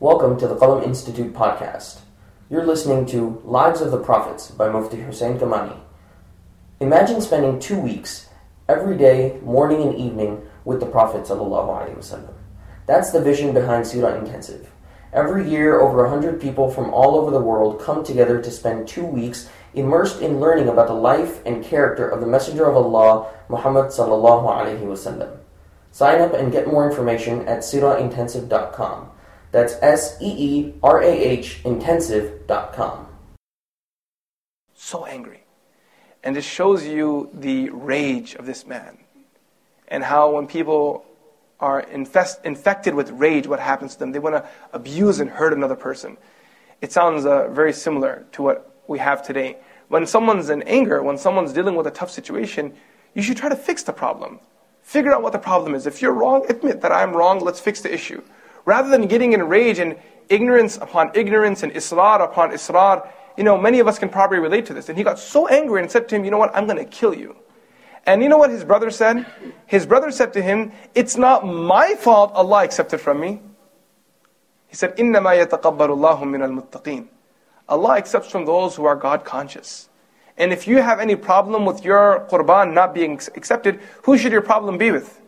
Welcome to the Qalam Institute podcast. You're listening to Lives of the Prophets by Mufti Hussain Kamani. Imagine spending two weeks, every day, morning and evening, with the Prophet. That's the vision behind Seerah Intensive. Every year, over 100 people from all over the world come together to spend two weeks immersed in learning about the life and character of the Messenger of Allah, Muhammad. Sign up and get more information at seerahintensive.com. That's S E E R A H intensive.com. So angry. And this shows you the rage of this man. And how when people are infest, infected with rage, what happens to them? They want to abuse and hurt another person. It sounds uh, very similar to what we have today. When someone's in anger, when someone's dealing with a tough situation, you should try to fix the problem. Figure out what the problem is. If you're wrong, admit that I'm wrong, let's fix the issue. Rather than getting in rage and ignorance upon ignorance and israr upon israr, you know, many of us can probably relate to this. And he got so angry and said to him, You know what, I'm going to kill you. And you know what his brother said? His brother said to him, It's not my fault Allah accepted from me. He said, إِنَّمَا يَتَقَبَّلُ اللَّهُ مِنَ الْمُتَّقِينَ Allah accepts from those who are God conscious. And if you have any problem with your qurban not being accepted, who should your problem be with?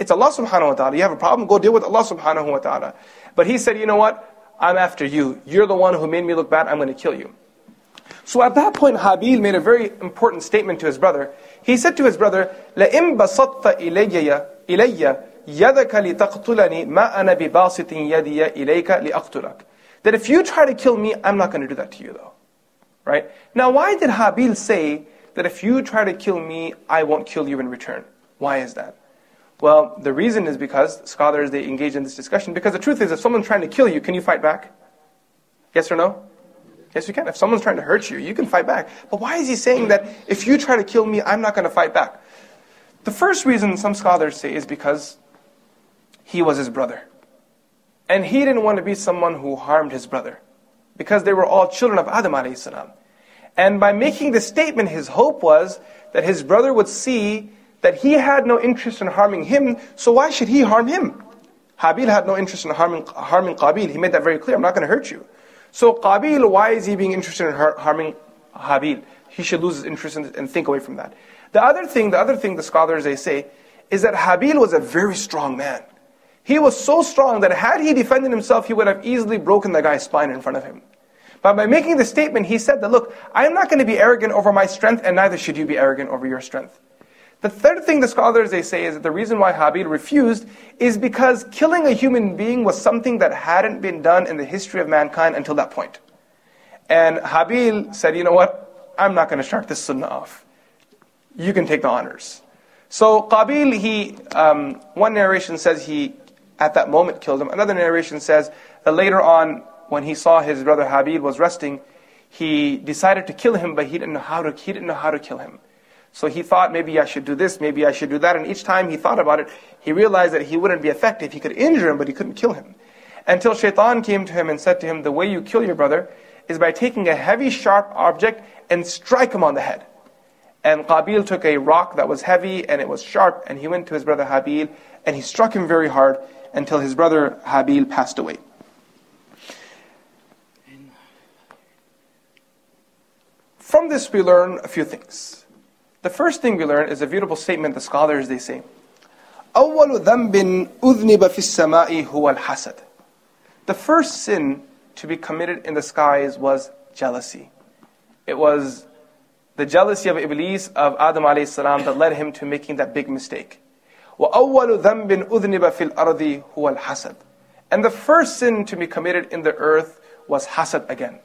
It's Allah subhanahu wa ta'ala. You have a problem, go deal with Allah subhanahu wa ta'ala. But he said, you know what? I'm after you. You're the one who made me look bad, I'm going to kill you. So at that point, Habil made a very important statement to his brother. He said to his brother, لَإِن بَسَطْتَ إِلَيَّ إِلَيَّ يَدَكَ لِتَقْتُلَنِي مَا أَنَا بِبَاسِطٍ يَدِيَ إِلَيْكَ لِأَقْتُلَكَ That if you try to kill me, I'm not going to do that to you though. Right? Now why did Habil say that if you try to kill me, I won't kill you in return? Why is that? Well, the reason is because scholars they engage in this discussion because the truth is if someone's trying to kill you, can you fight back? Yes or no? Yes, you can. If someone's trying to hurt you, you can fight back. But why is he saying that if you try to kill me, I'm not going to fight back? The first reason some scholars say is because he was his brother. And he didn't want to be someone who harmed his brother. Because they were all children of Adam alayhi salam. And by making this statement, his hope was that his brother would see that he had no interest in harming him, so why should he harm him? Habil had no interest in harming, harming Qabil. He made that very clear. I'm not going to hurt you. So Qabil, why is he being interested in harming Habil? He should lose his interest and think away from that. The other thing, the other thing the scholars they say is that Habil was a very strong man. He was so strong that had he defended himself, he would have easily broken the guy's spine in front of him. But by making the statement, he said that, look, I am not going to be arrogant over my strength, and neither should you be arrogant over your strength. The third thing the scholars they say is that the reason why Habil refused is because killing a human being was something that hadn't been done in the history of mankind until that point. And Habil said, you know what? I'm not going to start this sunnah off. You can take the honors. So Qabil, he, um, one narration says he, at that moment, killed him. Another narration says that later on, when he saw his brother Habil was resting, he decided to kill him, but he didn't know how to, he didn't know how to kill him. So he thought maybe I should do this, maybe I should do that. And each time he thought about it, he realized that he wouldn't be effective. He could injure him, but he couldn't kill him. Until Shaitan came to him and said to him, The way you kill your brother is by taking a heavy, sharp object and strike him on the head. And Qabil took a rock that was heavy and it was sharp, and he went to his brother Habil and he struck him very hard until his brother Habil passed away. From this, we learn a few things. The first thing we learn is a beautiful statement the scholars they say. أول ذنب أذنب في السماء هو الحسد. The first sin to be committed in the skies was jealousy. It was the jealousy of Iblis of Adam alayhi salam that led him to making that big mistake. وأول ذنب أذنب في الأرض هو الحسد. And the first sin to be committed in the earth was hasad again.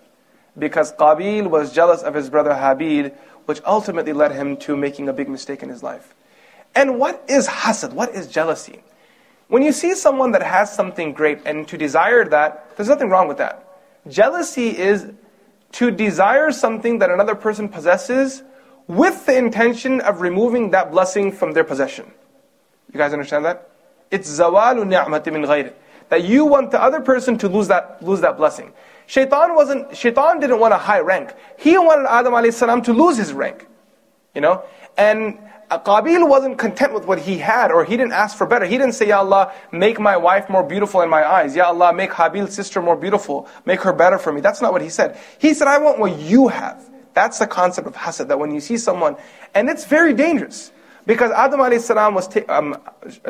Because Qabil was jealous of his brother Habil which ultimately led him to making a big mistake in his life. And what is hasad? What is jealousy? When you see someone that has something great and to desire that, there's nothing wrong with that. Jealousy is to desire something that another person possesses with the intention of removing that blessing from their possession. You guys understand that? It's zawalu ni'mati min ghayri. That you want the other person to lose that, lose that blessing. Shaitan wasn't, Shaitan didn't want a high rank. He wanted Adam salam to lose his rank. You know? And uh, Qabil wasn't content with what he had, or he didn't ask for better. He didn't say, Ya Allah, make my wife more beautiful in my eyes. Ya Allah, make Habil's sister more beautiful. Make her better for me. That's not what he said. He said, I want what you have. That's the concept of hasad, that when you see someone, and it's very dangerous. Because Adam salam was ta- um,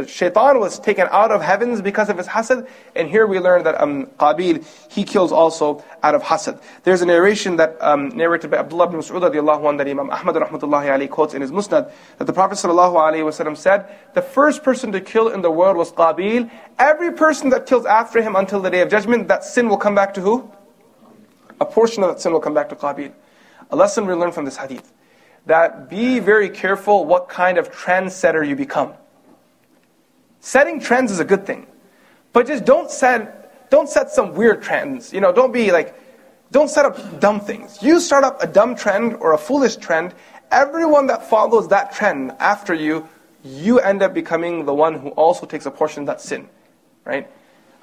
shaitan was taken out of heavens because of his hasad, and here we learn that um, Qabil, he kills also out of hasad. There's a narration that um, narrated by Abdullah ibn Mas'ud that Imam Ahmad rahmatullahi alayhi quotes in his Musnad, that the Prophet sallallahu alayhi wasallam said, the first person to kill in the world was Qabil. Every person that kills after him until the day of judgment, that sin will come back to who? A portion of that sin will come back to Qabil. A lesson we learn from this hadith that be very careful what kind of trendsetter you become. Setting trends is a good thing, but just don't set don't set some weird trends. You know, don't be like don't set up dumb things. You start up a dumb trend or a foolish trend, everyone that follows that trend after you, you end up becoming the one who also takes a portion of that sin, right?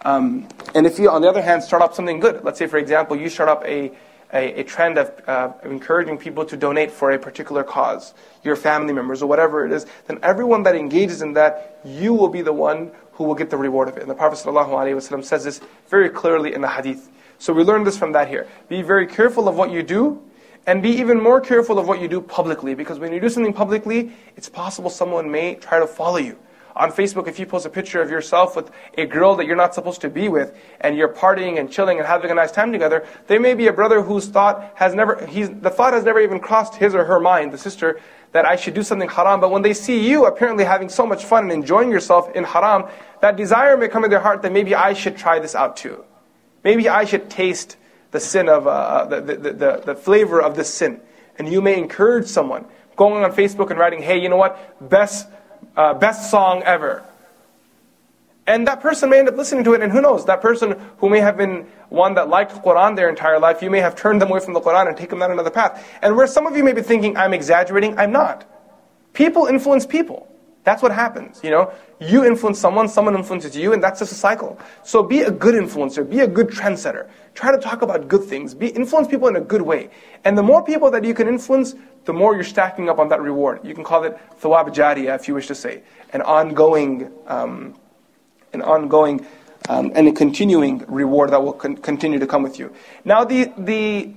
Um, and if you, on the other hand, start up something good, let's say, for example, you start up a a, a trend of, uh, encouraging people to donate for a particular cause, your family members or whatever it is, then everyone that engages in that, you will be the one who will get the reward of it. And the Prophet ﷺ says this very clearly in the hadith. So we learn this from that here. Be very careful of what you do, and be even more careful of what you do publicly, because when you do something publicly, it's possible someone may try to follow you on Facebook, if you post a picture of yourself with a girl that you're not supposed to be with, and you're partying and chilling and having a nice time together, there may be a brother whose thought has never, he's, the thought has never even crossed his or her mind, the sister, that I should do something haram. But when they see you apparently having so much fun and enjoying yourself in haram, that desire may come in their heart that maybe I should try this out too. Maybe I should taste the sin of, uh, the, the, the, the flavor of this sin. And you may encourage someone going on Facebook and writing, hey, you know what? Best uh, best song ever. And that person may end up listening to it, and who knows, that person who may have been one that liked the Quran their entire life, you may have turned them away from the Quran and taken them down another path. And where some of you may be thinking, I'm exaggerating, I'm not. People influence people. That's what happens, you know. You influence someone, someone influences you, and that's just a cycle. So be a good influencer, be a good trendsetter. Try to talk about good things. Be influence people in a good way. And the more people that you can influence, the more you're stacking up on that reward. You can call it thawab jariyah if you wish to say, an ongoing, um, an ongoing um, and a continuing reward that will con- continue to come with you. Now, the the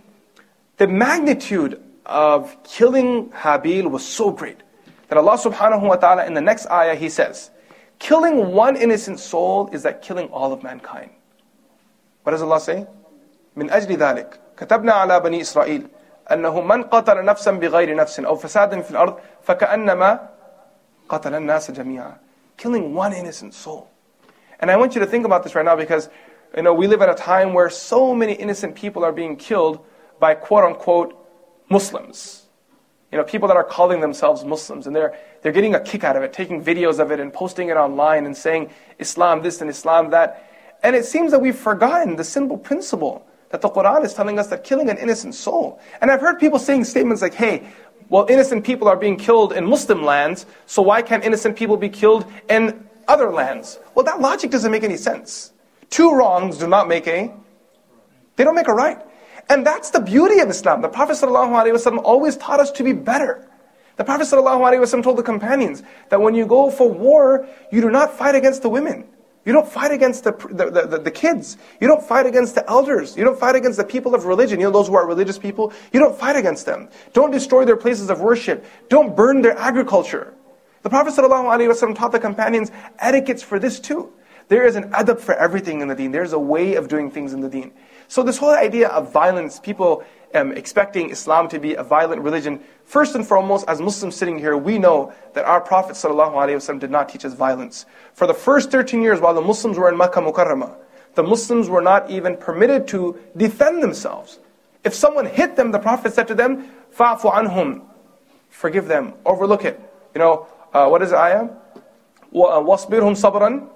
the magnitude of killing Habil was so great that Allah Subhanahu wa Taala in the next ayah He says, killing one innocent soul is like killing all of mankind. What does Allah say? من أجل ذلك كتبنا على بني إسرائيل أنه من قتل نفسا بغير نفس أو فساد في الأرض فكأنما قتل الناس جميعا killing one innocent soul and I want you to think about this right now because you know we live at a time where so many innocent people are being killed by quote unquote Muslims you know people that are calling themselves Muslims and they're they're getting a kick out of it taking videos of it and posting it online and saying Islam this and Islam that and it seems that we've forgotten the simple principle that the Quran is telling us that killing an innocent soul. And I've heard people saying statements like, hey, well, innocent people are being killed in Muslim lands, so why can't innocent people be killed in other lands? Well, that logic doesn't make any sense. Two wrongs do not make a, they don't make a right. And that's the beauty of Islam. The Prophet ﷺ always taught us to be better. The Prophet ﷺ told the companions that when you go for war, you do not fight against the women. You don't fight against the, the, the, the, kids. You don't fight against the elders. You don't fight against the people of religion. You know, those who are religious people. You don't fight against them. Don't destroy their places of worship. Don't burn their agriculture. The Prophet ﷺ taught the companions etiquettes for this too. There is an adab for everything in the deen. There's a way of doing things in the deen. So this whole idea of violence, people um, expecting Islam to be a violent religion, first and foremost, as Muslims sitting here, we know that our Prophet ﷺ did not teach us violence. For the first 13 years while the Muslims were in Makkah Mukarramah, the Muslims were not even permitted to defend themselves. If someone hit them, the Prophet said to them, فَعْفُ عَنْهُمْ Forgive them, overlook it. You know, uh, what is the ayah? وَاصْبِرْهُمْ صَبْرًا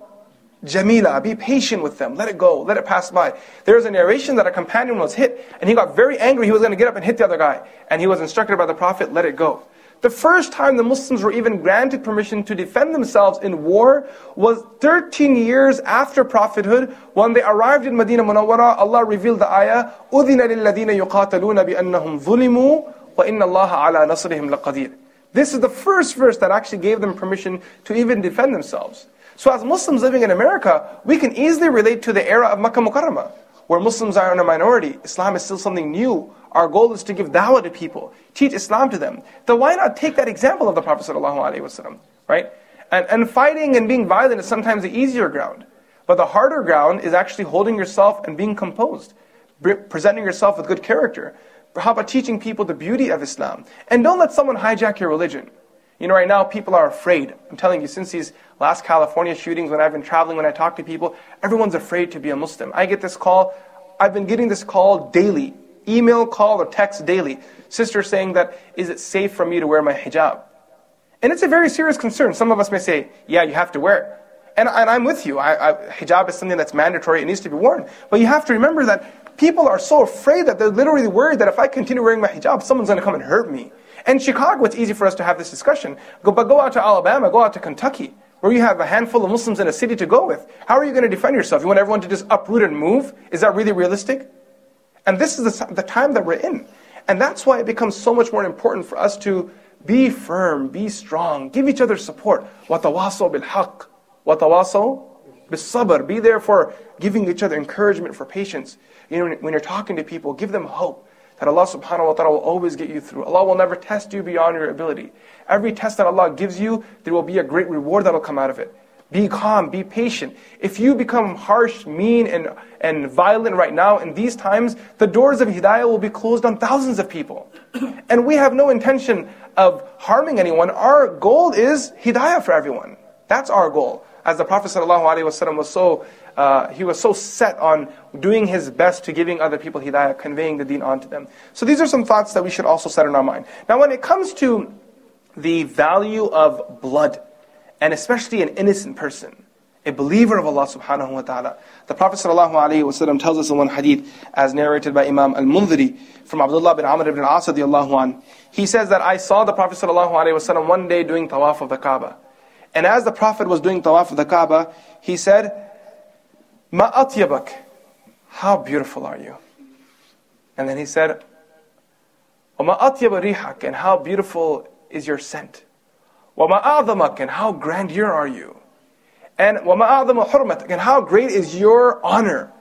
Jamila, be patient with them. Let it go. Let it pass by. There's a narration that a companion was hit and he got very angry. He was going to get up and hit the other guy. And he was instructed by the Prophet, let it go. The first time the Muslims were even granted permission to defend themselves in war was 13 years after prophethood. When they arrived in Medina Munawwara, Allah revealed the ayah, أُذِنَ لِلَّذِينَ يُقَاتَلُونَ بِأَنَّهُمْ ظُلِمُوا وَإِنَّ اللَّهَ عَلَى نَصْرِهِمْ لَقَدِيرٌ This is the first verse that actually gave them permission to even defend themselves. So as Muslims living in America, we can easily relate to the era of Makkah Mukarramah, where Muslims are in a minority. Islam is still something new. Our goal is to give dawah to people, teach Islam to them. Then why not take that example of the Prophet ﷺ, right? And, and fighting and being violent is sometimes the easier ground. But the harder ground is actually holding yourself and being composed, presenting yourself with good character. How about teaching people the beauty of Islam? And don't let someone hijack your religion. You know, right now people are afraid. I'm telling you, since these last California shootings, when I've been traveling, when I talk to people, everyone's afraid to be a Muslim. I get this call, I've been getting this call daily, email, call, or text daily. Sister saying that, is it safe for me to wear my hijab? And it's a very serious concern. Some of us may say, yeah, you have to wear it. And, and I'm with you. I, I, hijab is something that's mandatory, it needs to be worn. But you have to remember that People are so afraid that they're literally worried that if I continue wearing my hijab, someone's going to come and hurt me. And Chicago, it's easy for us to have this discussion. Go, but go out to Alabama, go out to Kentucky, where you have a handful of Muslims in a city to go with. How are you going to defend yourself? You want everyone to just uproot and move? Is that really realistic? And this is the, the time that we're in. And that's why it becomes so much more important for us to be firm, be strong, give each other support. وَتَوَاصَوْ بِالْحَقِّ وَتَوَاصَوْ بِالصَّبْرِ Be there for giving each other encouragement, for patience. You know, when you're talking to people, give them hope that Allah subhanahu wa ta'ala will always get you through. Allah will never test you beyond your ability. Every test that Allah gives you, there will be a great reward that will come out of it. Be calm, be patient. If you become harsh, mean, and, and violent right now in these times, the doors of hidayah will be closed on thousands of people. And we have no intention of harming anyone. Our goal is hidayah for everyone. That's our goal. As the Prophet ﷺ was so uh, he was so set on doing his best to giving other people hidayah, conveying the deen onto them. So these are some thoughts that we should also set in our mind. Now, when it comes to the value of blood, and especially an innocent person, a believer of Allah subhanahu wa ta'ala. The Prophet sallallahu alayhi wa tells us in one hadith, as narrated by Imam al-Mundhiri, from Abdullah bin Amr ibn al-As an. He says that I saw the Prophet sallallahu alayhi wa one day doing tawaf of the Kaaba. And as the Prophet was doing tawaf of the Kaaba, he said, Ma atyabak. How beautiful are you? And then he said, وَمَا أَطْيَبَ رِيحَكَ And how beautiful is your scent. وَمَا أَعْظَمَكَ And how grandeur are you. And وَمَا أَعْظَمَ حُرْمَتَكَ And how great is your honor.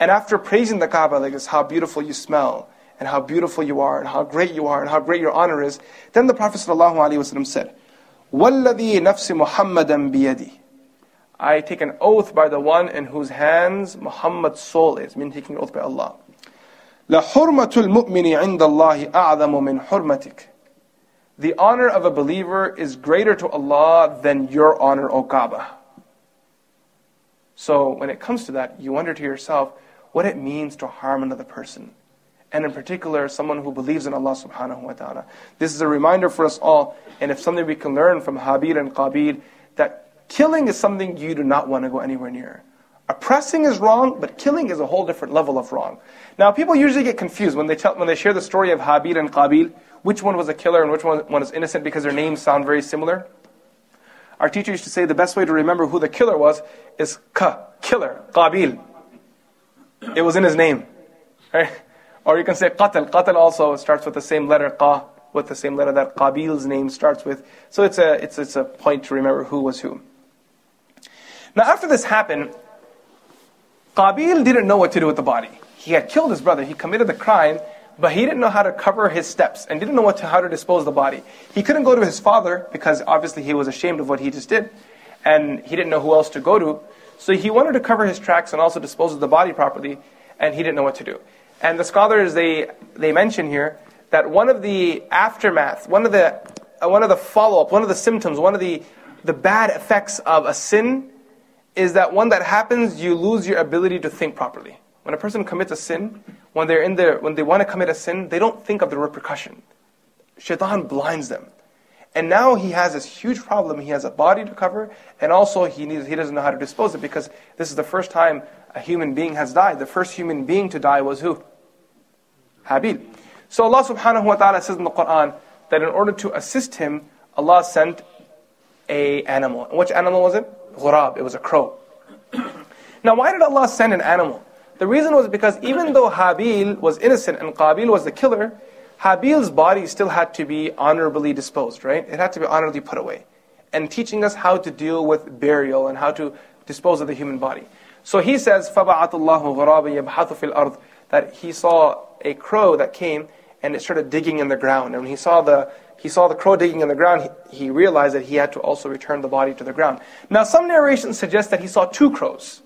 And after praising the Kaaba like this, how beautiful you smell, and how beautiful you are, and how great you are, and how great your honor is, then the Prophet ﷺ said, وَالَّذِي نَفْسِ مُحَمَّدًا بِيَدِهِ I take an oath by the one in whose hands Muhammad's soul is, meaning taking an oath by Allah. عِنْدَ اللَّهِ أَعْظَمُ مِنْ حُرْمَتِكَ The honor of a believer is greater to Allah than your honor, O Kaaba. So when it comes to that, you wonder to yourself what it means to harm another person. And in particular, someone who believes in Allah subhanahu wa ta'ala. This is a reminder for us all. And if something we can learn from Habil and Qabil Killing is something you do not want to go anywhere near. Oppressing is wrong, but killing is a whole different level of wrong. Now, people usually get confused when they, tell, when they share the story of Habil and Qabil, which one was a killer and which one, is innocent because their names sound very similar. Our teacher used to say the best way to remember who the killer was is Ka, killer, Qabil. It was in his name. Right? Or you can say Qatal. Qatal also starts with the same letter, Qa, with the same letter that Qabil's name starts with. So it's a, it's, it's a point to remember who was who. Now, after this happened, Qabil didn't know what to do with the body. He had killed his brother, he committed the crime, but he didn't know how to cover his steps and didn't know what to, how to dispose of the body. He couldn't go to his father because obviously he was ashamed of what he just did, and he didn't know who else to go to. So he wanted to cover his tracks and also dispose of the body properly, and he didn't know what to do. And the scholars they they mention here that one of the aftermath, one of the uh, one of the follow up, one of the symptoms, one of the the bad effects of a sin is that when that happens, you lose your ability to think properly. When a person commits a sin, when they're in there, when they want to commit a sin, they don't think of the repercussion. Shaitan blinds them. And now he has this huge problem. He has a body to cover, and also he, needs, he doesn't know how to dispose of it because this is the first time a human being has died. The first human being to die was who? Habil. So Allah subhanahu wa ta'ala says in the Quran that in order to assist him, Allah sent a animal. And which animal was it? ghurab, it was a crow. now, why did Allah send an animal? The reason was because even though Habil was innocent and Qabil was the killer, Habil's body still had to be honorably disposed, right? It had to be honorably put away. And teaching us how to deal with burial and how to dispose of the human body. So he says, فَبَعَثَ اللَّهُ غُرَابًا يَبْحَثُ فِي الْأَرْضِ That he saw a crow that came and it started digging in the ground. And when he saw the, he saw the crow digging in the ground, he, he realized that he had to also return the body to the ground. Now, some narrations suggest that he saw two crows.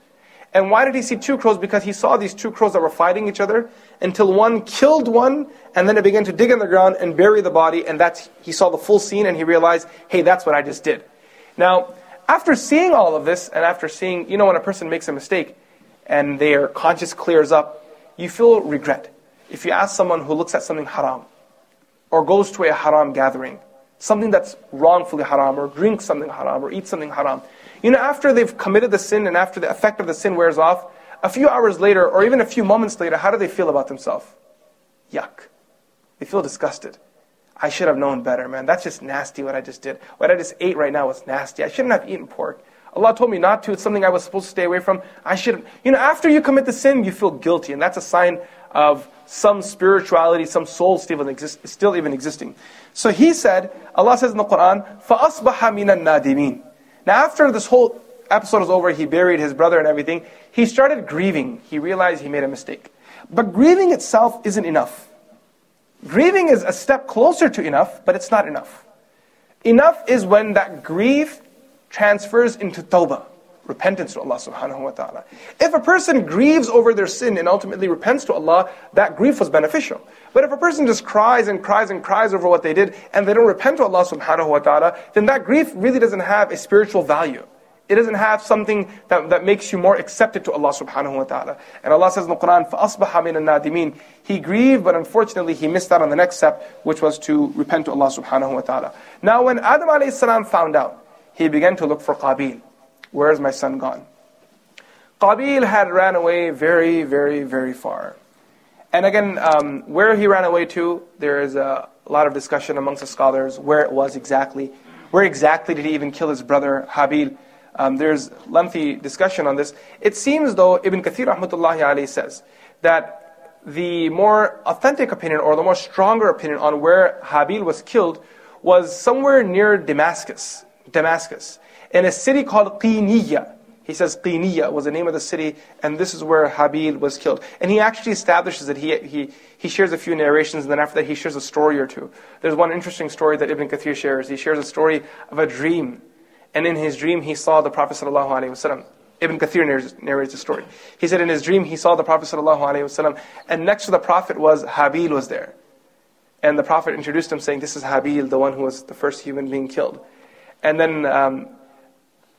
And why did he see two crows? Because he saw these two crows that were fighting each other until one killed one, and then it began to dig in the ground and bury the body, and that's he saw the full scene and he realized, hey, that's what I just did. Now, after seeing all of this, and after seeing, you know, when a person makes a mistake and their conscience clears up, you feel regret. If you ask someone who looks at something haram, or goes to a haram gathering, something that's wrongfully haram, or drinks something haram, or eats something haram, you know, after they've committed the sin and after the effect of the sin wears off, a few hours later or even a few moments later, how do they feel about themselves? Yuck. They feel disgusted. I should have known better, man. That's just nasty what I just did. What I just ate right now was nasty. I shouldn't have eaten pork. Allah told me not to. It's something I was supposed to stay away from. I should You know, after you commit the sin, you feel guilty. And that's a sign of some spirituality, some soul still, exist, still even existing. So he said, Allah says in the Quran, فَأَصْبَحَ مِنَ النَّادِمِينَ now, after this whole episode was over, he buried his brother and everything, he started grieving. He realized he made a mistake. But grieving itself isn't enough. Grieving is a step closer to enough, but it's not enough. Enough is when that grief transfers into tawbah repentance to Allah subhanahu wa ta'ala. If a person grieves over their sin and ultimately repents to Allah, that grief was beneficial. But if a person just cries and cries and cries over what they did and they don't repent to Allah subhanahu wa ta'ala, then that grief really doesn't have a spiritual value. It doesn't have something that, that makes you more accepted to Allah subhanahu wa ta'ala. And Allah says in the Quran, فَأَصْبَحَ مِنَ النَّادِمِينَ He grieved, but unfortunately he missed out on the next step, which was to repent to Allah subhanahu wa ta'ala. Now when Adam alayhi salam found out, he began to look for Qabil. Where's my son gone? Qabil had ran away very, very, very far. And again, um, where he ran away to, there is a lot of discussion amongst the scholars where it was exactly. Where exactly did he even kill his brother Habil? Um, there's lengthy discussion on this. It seems though, Ibn Kathir rahmatullahi alayhi says that the more authentic opinion or the more stronger opinion on where Habil was killed was somewhere near Damascus. Damascus in a city called Qiniya. He says Qiniya was the name of the city, and this is where Habil was killed. And he actually establishes it. He, he, he shares a few narrations, and then after that, he shares a story or two. There's one interesting story that Ibn Kathir shares. He shares a story of a dream. And in his dream, he saw the Prophet. Ibn Kathir narrates, the story. He said in his dream, he saw the Prophet. and next to the Prophet was Habil was there. And the Prophet introduced him, saying, This is Habil, the one who was the first human being killed. And then um,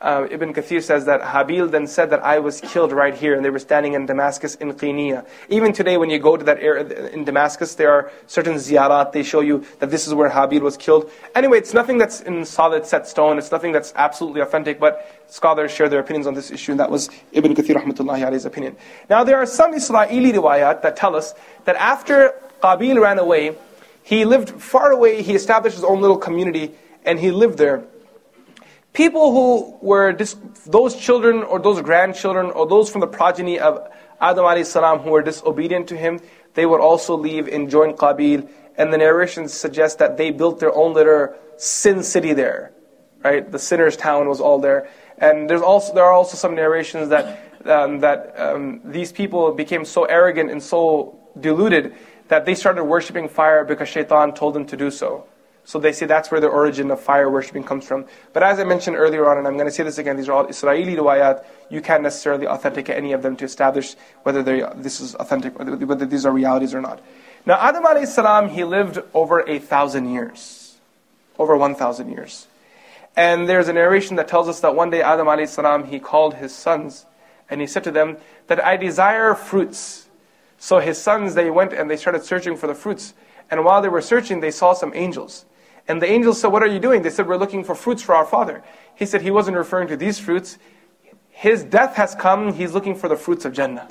uh, Ibn Kathir says that Habil then said that I was killed right here, and they were standing in Damascus in Qiniya. Even today, when you go to that area in Damascus, there are certain ziyarat, they show you that this is where Habil was killed. Anyway, it's nothing that's in solid set stone, it's nothing that's absolutely authentic, but scholars share their opinions on this issue, and that was Ibn Kathir rahmatullahi opinion. Now, there are some Israeli riwayat that tell us that after Qabil ran away, he lived far away, he established his own little community, and he lived there people who were dis- those children or those grandchildren or those from the progeny of Adam salam who were disobedient to him, they would also leave and join Qabil. And the narrations suggest that they built their own little sin city there, right? The sinners' town was all there. And there's also there are also some narrations that um, that um, these people became so arrogant and so deluded that they started worshiping fire because Shaitan told them to do so. So they say that's where the origin of fire worshipping comes from. But as I mentioned earlier on, and I'm going to say this again, these are all Israeli riwayat. You can't necessarily authenticate any of them to establish whether this is authentic, whether, whether these are realities or not. Now, Adam alayhi salam, he lived over a thousand years. Over 1,000 years. And there's a narration that tells us that one day Adam alayhi salam, he called his sons and he said to them that I desire fruits. So his sons, they went and they started searching for the fruits. And while they were searching, they saw some angels. And the angels said, What are you doing? They said, We're looking for fruits for our father. He said, He wasn't referring to these fruits. His death has come, he's looking for the fruits of Jannah.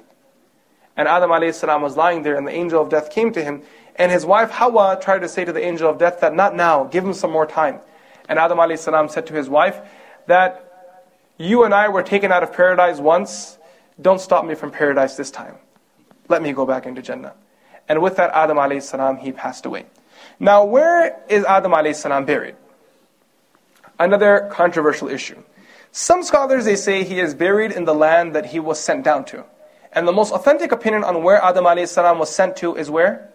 And Adam salam was lying there, and the angel of death came to him. And his wife Hawa tried to say to the angel of death that, Not now, give him some more time. And Adam salam said to his wife that, You and I were taken out of paradise once, don't stop me from paradise this time. Let me go back into Jannah. And with that, Adam salam, he passed away. Now, where is Adam alayhi salam buried? Another controversial issue. Some scholars, they say he is buried in the land that he was sent down to. And the most authentic opinion on where Adam alayhi salam was sent to is where?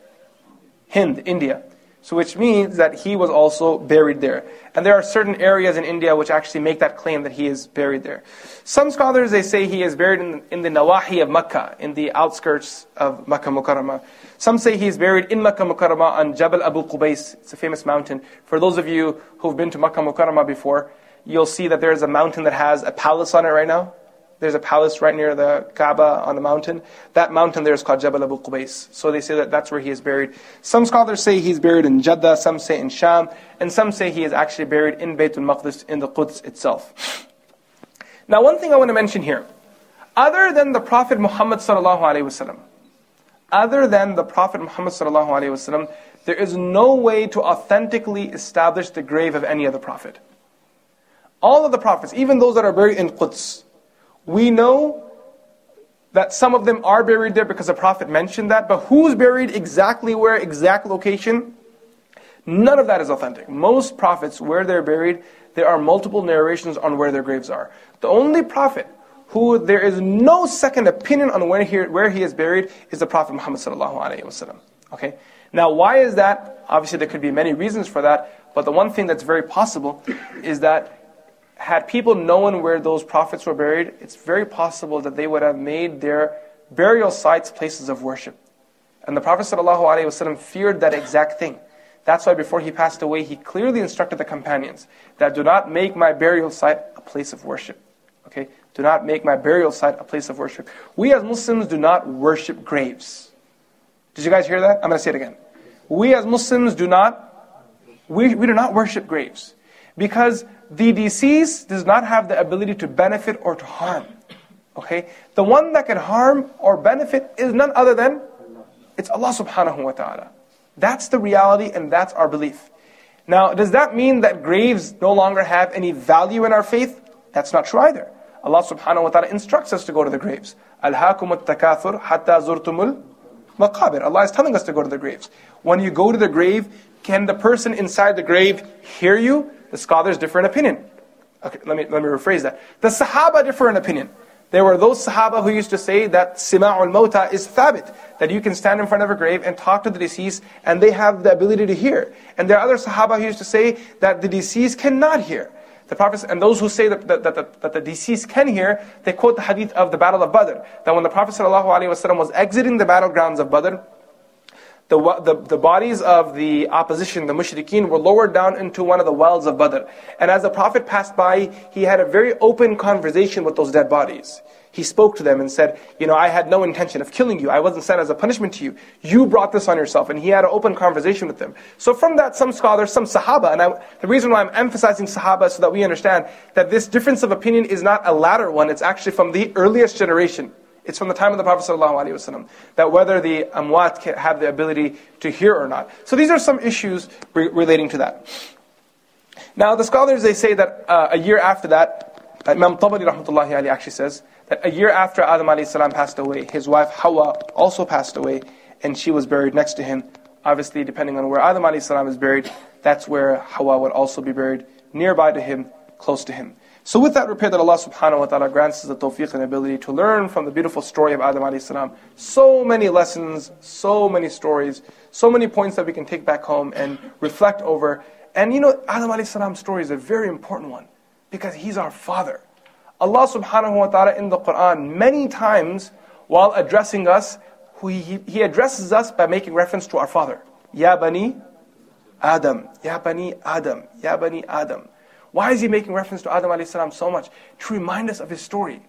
Hind, India. So which means that he was also buried there. And there are certain areas in India which actually make that claim that he is buried there. Some scholars, they say he is buried in, in the Nawahi of Makkah, in the outskirts of Makkah Mukarramah. Some say he is buried in Makkah Mukarramah on Jabal Abu Qubais. It's a famous mountain. For those of you who've been to Makkah Mukarramah before, you'll see that there's a mountain that has a palace on it right now. There's a palace right near the Kaaba on the mountain. That mountain there is called Jabal Abu Qubais. So they say that that's where he is buried. Some scholars say he's buried in Jeddah, some say in Sham, and some say he is actually buried in Baytul Maqdis, in the Quds itself. Now one thing I want to mention here. Other than the Prophet Muhammad other than the Prophet Muhammad there is no way to authentically establish the grave of any other prophet. All of the prophets, even those that are buried in Quds, we know that some of them are buried there because the Prophet mentioned that, but who's buried exactly where, exact location? None of that is authentic. Most prophets, where they're buried, there are multiple narrations on where their graves are. The only prophet who there is no second opinion on where he, where he is buried is the Prophet Muhammad Okay? Now, why is that? Obviously, there could be many reasons for that, but the one thing that's very possible is that had people known where those prophets were buried, it's very possible that they would have made their burial sites places of worship. And the Prophet ﷺ feared that exact thing. That's why before he passed away, he clearly instructed the companions that do not make my burial site a place of worship. Okay? Do not make my burial site a place of worship. We as Muslims do not worship graves. Did you guys hear that? I'm going to say it again. We as Muslims do not, we, we do not worship graves. Because the deceased does not have the ability to benefit or to harm. Okay? The one that can harm or benefit is none other than it's Allah subhanahu wa ta'ala. That's the reality and that's our belief. Now, does that mean that graves no longer have any value in our faith? That's not true either. Allah subhanahu wa ta'ala instructs us to go to the graves. Alhaakum takathur hatta zurtumul maqabir. Allah is telling us to go to the graves. When you go to the grave, can the person inside the grave hear you? The scholars differ in opinion. Okay, let me, let me rephrase that. The Sahaba differ in opinion. There were those Sahaba who used to say that Sima'ul Mota is thabit, that you can stand in front of a grave and talk to the deceased and they have the ability to hear. And there are other Sahaba who used to say that the deceased cannot hear. The Prophet, and those who say that, that, that, that, the deceased can hear, they quote the hadith of the Battle of Badr. That when the Prophet ﷺ was exiting the battlegrounds of Badr, the, the, the bodies of the opposition, the mushrikeen, were lowered down into one of the wells of Badr. And as the Prophet passed by, he had a very open conversation with those dead bodies. He spoke to them and said, You know, I had no intention of killing you. I wasn't sent as a punishment to you. You brought this on yourself. And he had an open conversation with them. So from that, some scholars, some Sahaba, and I, the reason why I'm emphasizing Sahaba is so that we understand that this difference of opinion is not a latter one, it's actually from the earliest generation. It's from the time of the Prophet ﷺ that whether the amwat have the ability to hear or not. So these are some issues re- relating to that. Now the scholars they say that uh, a year after that, Imam Tabari rahmatullahi alayhi actually says that a year after Adam alayhi passed away, his wife Hawa also passed away, and she was buried next to him. Obviously, depending on where Adam alayhi is buried, that's where Hawa would also be buried, nearby to him, close to him. So with that, pray that Allah subhanahu wa ta'ala grants us the tawfiq and ability to learn from the beautiful story of Adam alayhi salam. So many lessons, so many stories, so many points that we can take back home and reflect over. And you know, Adam alayhi salam's story is a very important one because he's our father. Allah subhanahu wa ta'ala in the Quran many times while addressing us, he, he addresses us by making reference to our father. Ya Bani Adam, Ya Bani Adam, Ya Bani Adam. Why is he making reference to Adam salam so much? To remind us of his story.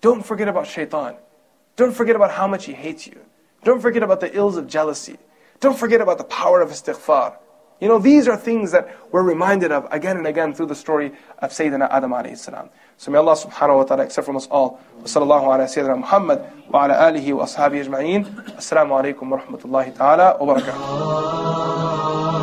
Don't forget about shaitan. Don't forget about how much he hates you. Don't forget about the ills of jealousy. Don't forget about the power of istighfar. You know, these are things that we're reminded of again and again through the story of Sayyidina Adam alayhi salam. So may Allah subhanahu wa ta'ala accept from us all. Wa sallallahu ala Sayyidina Muhammad wa ala alihi wa ashabihi ajma'in. Assalamu alaikum wa rahmatullahi ta'ala wa barakatuh.